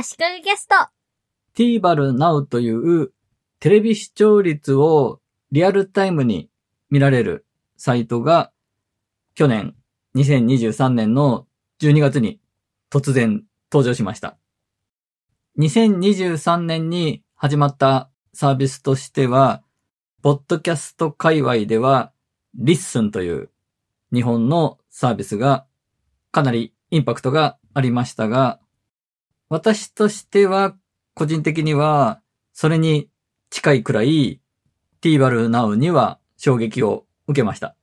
足利ゲスト。TVer Now というテレビ視聴率をリアルタイムに見られるサイトが去年2023年の12月に突然登場しました。2023年に始まったサービスとしては、ポッドキャスト界隈では、 LISTEN という日本のサービスがかなりインパクトがありましたが、私としては個人的にはそれに近いくらい TVer Now には衝撃を受けました。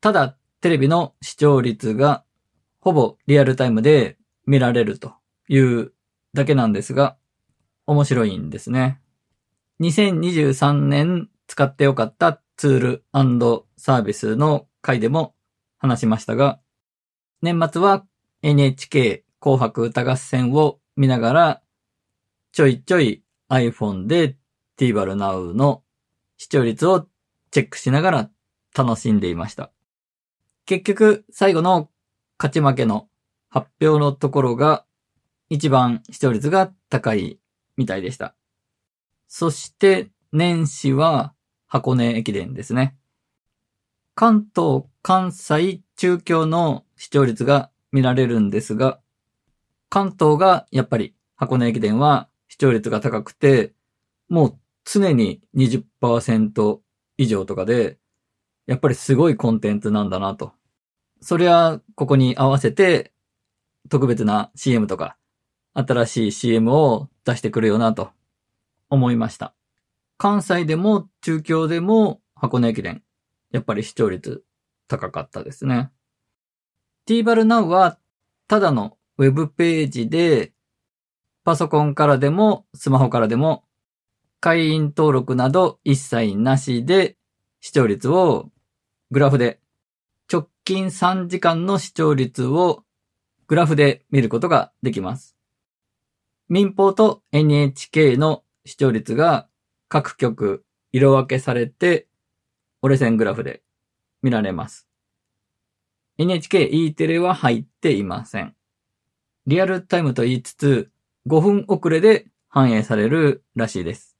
ただテレビの視聴率がほぼリアルタイムで見られるというだけなんですが、面白いんですね。2023年使ってよかったツールサービスの回でも話しましたが、年末は NHK 紅白歌合戦を見ながら、ちょいちょい iPhone で TVer Now の視聴率をチェックしながら楽しんでいました。結局、最後の勝ち負けの発表のところが一番視聴率が高いみたいでした。そして年始は箱根駅伝ですね。関東、関西、中京の視聴率が見られるんですが、関東がやっぱり箱根駅伝は視聴率が高くて、もう常に20%以上とかで、やっぱりすごいコンテンツなんだなと。そりゃ、ここに合わせて特別な CM とか、新しい CM を出してくるよなと思いました。関西でも中京でも箱根駅伝、やっぱり視聴率高かったですね。TVer Now はただのウェブページで、パソコンからでもスマホからでも会員登録など一切なしで視聴率をグラフで直近3時間の視聴率をグラフで見ることができます。民放と NHK の視聴率が各局色分けされて折れ線グラフで見られます。NHKE テレは入っていません。リアルタイムと言いつつ5分遅れで反映されるらしいです。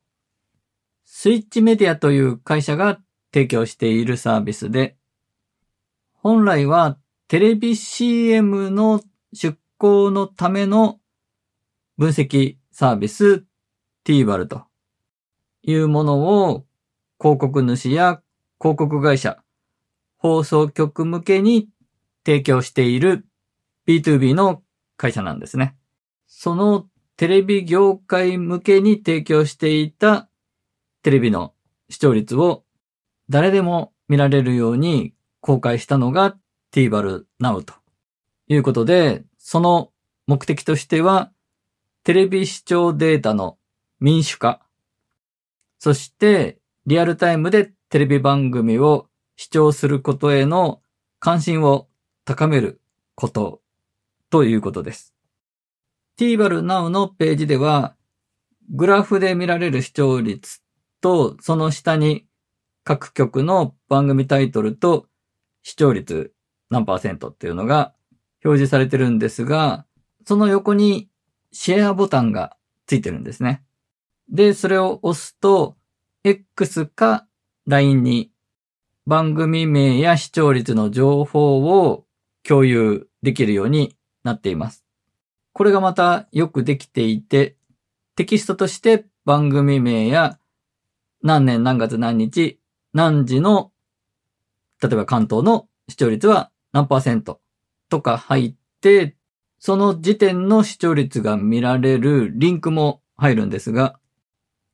スイッチメディアという会社が提供しているサービスで、本来はテレビ CM の出稿のための分析サービス TVer というものを広告主や広告会社、放送局向けに提供している B2B の会社なんですね。そのテレビ業界向けに提供していたテレビの視聴率を誰でも見られるように公開したのが TVer Now ということで、その目的としては、テレビ視聴データの民主化、そしてリアルタイムでテレビ番組を視聴することへの関心を高めることということです。TVer Now のページでは、グラフで見られる視聴率と、その下に各局の番組タイトルと視聴率何パーセントっていうのが表示されてるんですが、その横にシェアボタンがついてるんですね。で、それを押すと、X か LINE に番組名や視聴率の情報を共有できるようになっています。これがまたよくできていて、テキストとして番組名や何年何月何日何時の、例えば関東の視聴率は何パーセントとか入って、その時点の視聴率が見られるリンクも入るんですが、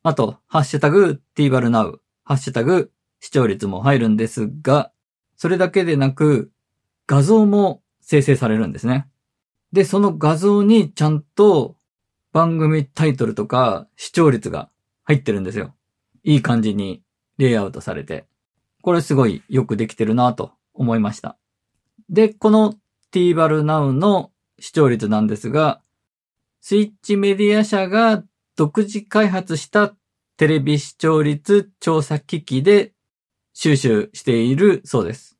あと、ハッシュタグ TVerNow、ハッシュタグ視聴率も入るんですが、それだけでなく、画像も生成されるんですね。で、その画像にちゃんと番組タイトルとか視聴率が入ってるんですよ。いい感じにレイアウトされて。これすごいよくできてるなと思いました。で、この TVer Now の視聴率なんですが、スイッチメディア社が独自開発したテレビ視聴率調査機器で収集しているそうです。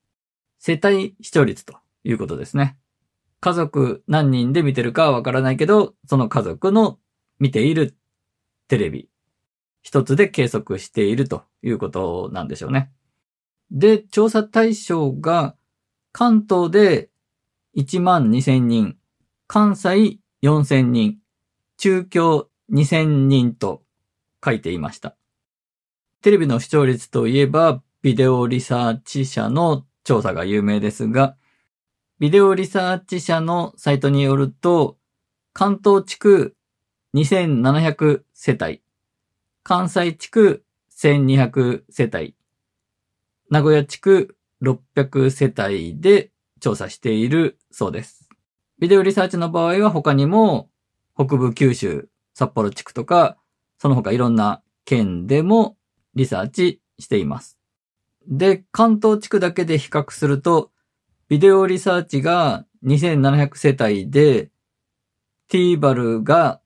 世帯視聴率ということですね。家族何人で見てるかはわからないけど、その家族の見ているテレビ一つで計測しているということなんでしょうね。で、調査対象が関東で1万2000人、関西4000人、中京2000人と書いていました。テレビの視聴率といえば、ビデオリサーチ社の調査が有名ですが、ビデオリサーチ社のサイトによると、関東地区2700世帯、関西地区1200世帯、名古屋地区600世帯で調査しているそうです。ビデオリサーチの場合は他にも北部九州、札幌地区とか、その他いろんな県でもリサーチしています。で、関東地区だけで比較すると、ビデオリサーチが2700世帯で、ティーバルが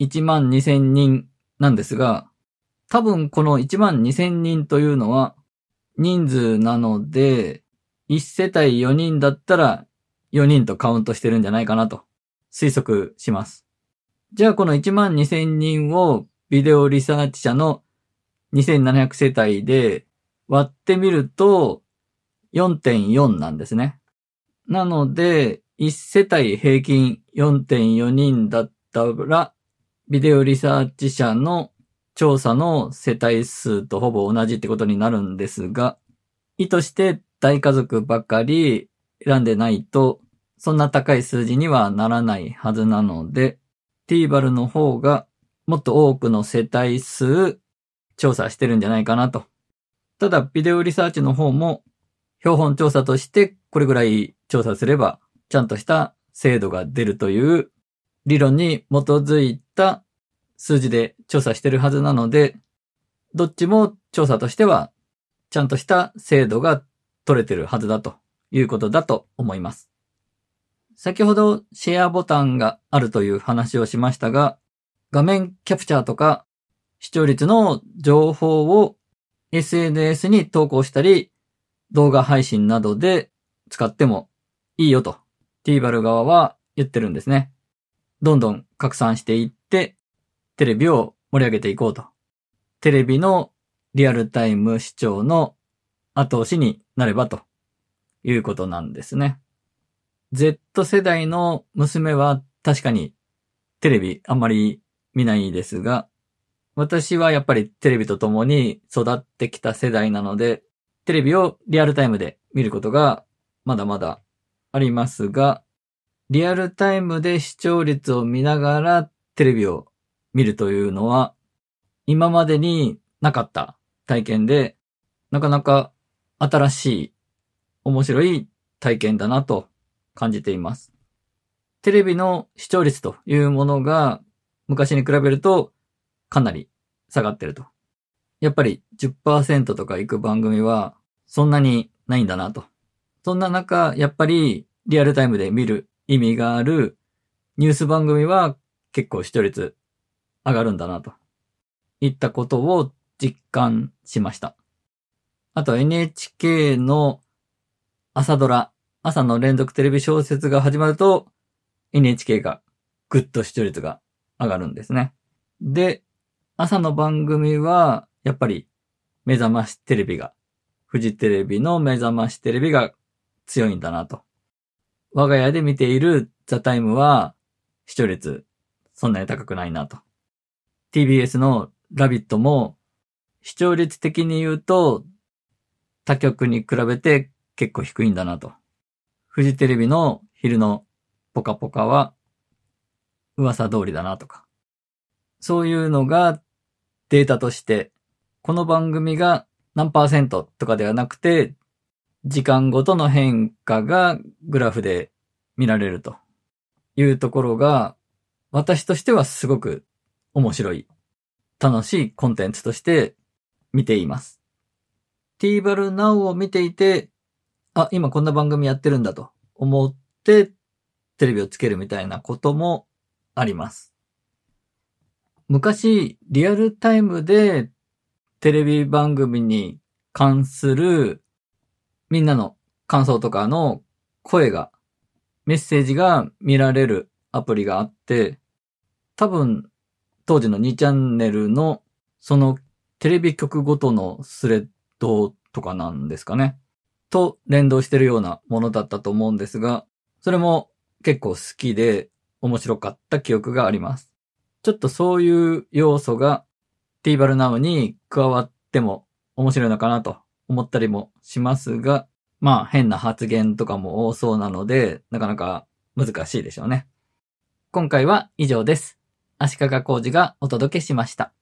1万2000人なんですが、多分この1万2000人というのは人数なので、1世帯4人だったら4人とカウントしてるんじゃないかなと推測します。じゃあこの1万2000人をビデオリサーチ社の2700世帯で割ってみると4.4なんですね。なので、1世帯平均4.4人だったら、ビデオリサーチ社の調査の世帯数とほぼ同じってことになるんですが、意図して大家族ばかり選んでないと、そんな高い数字にはならないはずなので、ティーバルの方がもっと多くの世帯数調査してるんじゃないかなと。ただ、ビデオリサーチの方も、標本調査としてこれぐらい調査すれば、ちゃんとした精度が出るという理論に基づいた数字で調査してるはずなので、どっちも調査としては、ちゃんとした精度が取れてるはずだということだと思います。先ほどシェアボタンがあるという話をしましたが、画面キャプチャーとか視聴率の情報を SNS に投稿したり、動画配信などで使ってもいいよと、ティーバル側は言ってるんですね。どんどん拡散していって、テレビを盛り上げていこうと。テレビのリアルタイム視聴の後押しになればということなんですね。Z 世代の娘は確かにテレビあんまり見ないですが、私はやっぱりテレビと共に育ってきた世代なので、テレビをリアルタイムで見ることがまだまだありますが、リアルタイムで視聴率を見ながらテレビを見るというのは、今までになかった体験で、なかなか新しい、面白い体験だなと感じています。テレビの視聴率というものが昔に比べるとかなり下がってると。やっぱり10%とかいく番組はそんなにないんだなと。そんな中、やっぱりリアルタイムで見る意味があるニュース番組は結構視聴率上がるんだなと。いったことを実感しました。あと NHK の朝ドラ、朝の連続テレビ小説が始まると NHK がぐっと視聴率が上がるんですね。で、朝の番組は、やっぱり、目覚ましテレビが、フジテレビの目覚ましテレビが強いんだなと。我が家で見ているザタイムは、視聴率、そんなに高くないなと。TBS のラビットも、視聴率的に言うと、他局に比べて結構低いんだなと。フジテレビの昼のポカポカは、噂通りだなとか。そういうのがデータとして、この番組が何パーセントとかではなくて、時間ごとの変化がグラフで見られるというところが、私としてはすごく面白い、楽しいコンテンツとして見ています。t バル Now を見ていて、あ、今こんな番組やってるんだと思ってテレビをつけるみたいなこともあります。昔、リアルタイムでテレビ番組に関するみんなの感想とかの声がメッセージが見られるアプリがあって、多分、当時の2チャンネルの、そのテレビ局ごとのスレッドとかなんですかね。と連動してるようなものだったと思うんですが、それも結構好きで面白かった記憶があります。ちょっとそういう要素が t バルナウに加わっても面白いのかなと思ったりもしますが、まあ変な発言とかも多そうなので、なかなか難しいでしょうね。今回は以上です。足利工事がお届けしました。